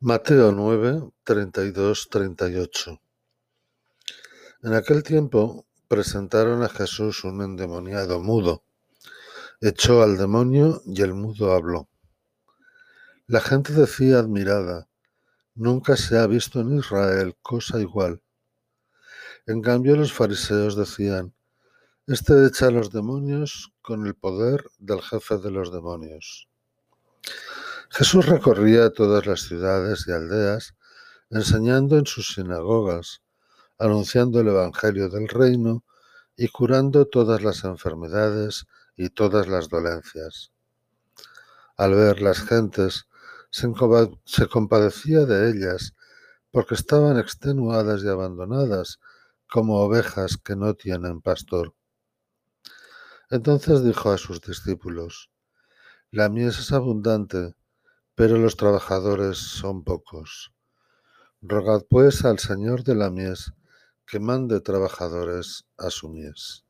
Mateo 9, 32, 38 En aquel tiempo presentaron a Jesús un endemoniado mudo. Echó al demonio y el mudo habló. La gente decía admirada, nunca se ha visto en Israel cosa igual. En cambio los fariseos decían, este echa a los demonios con el poder del jefe de los demonios. Jesús recorría todas las ciudades y aldeas, enseñando en sus sinagogas, anunciando el Evangelio del reino y curando todas las enfermedades y todas las dolencias. Al ver las gentes, se compadecía de ellas, porque estaban extenuadas y abandonadas, como ovejas que no tienen pastor. Entonces dijo a sus discípulos, La mies es abundante, pero los trabajadores son pocos. Rogad pues al Señor de la mies que mande trabajadores a su mies.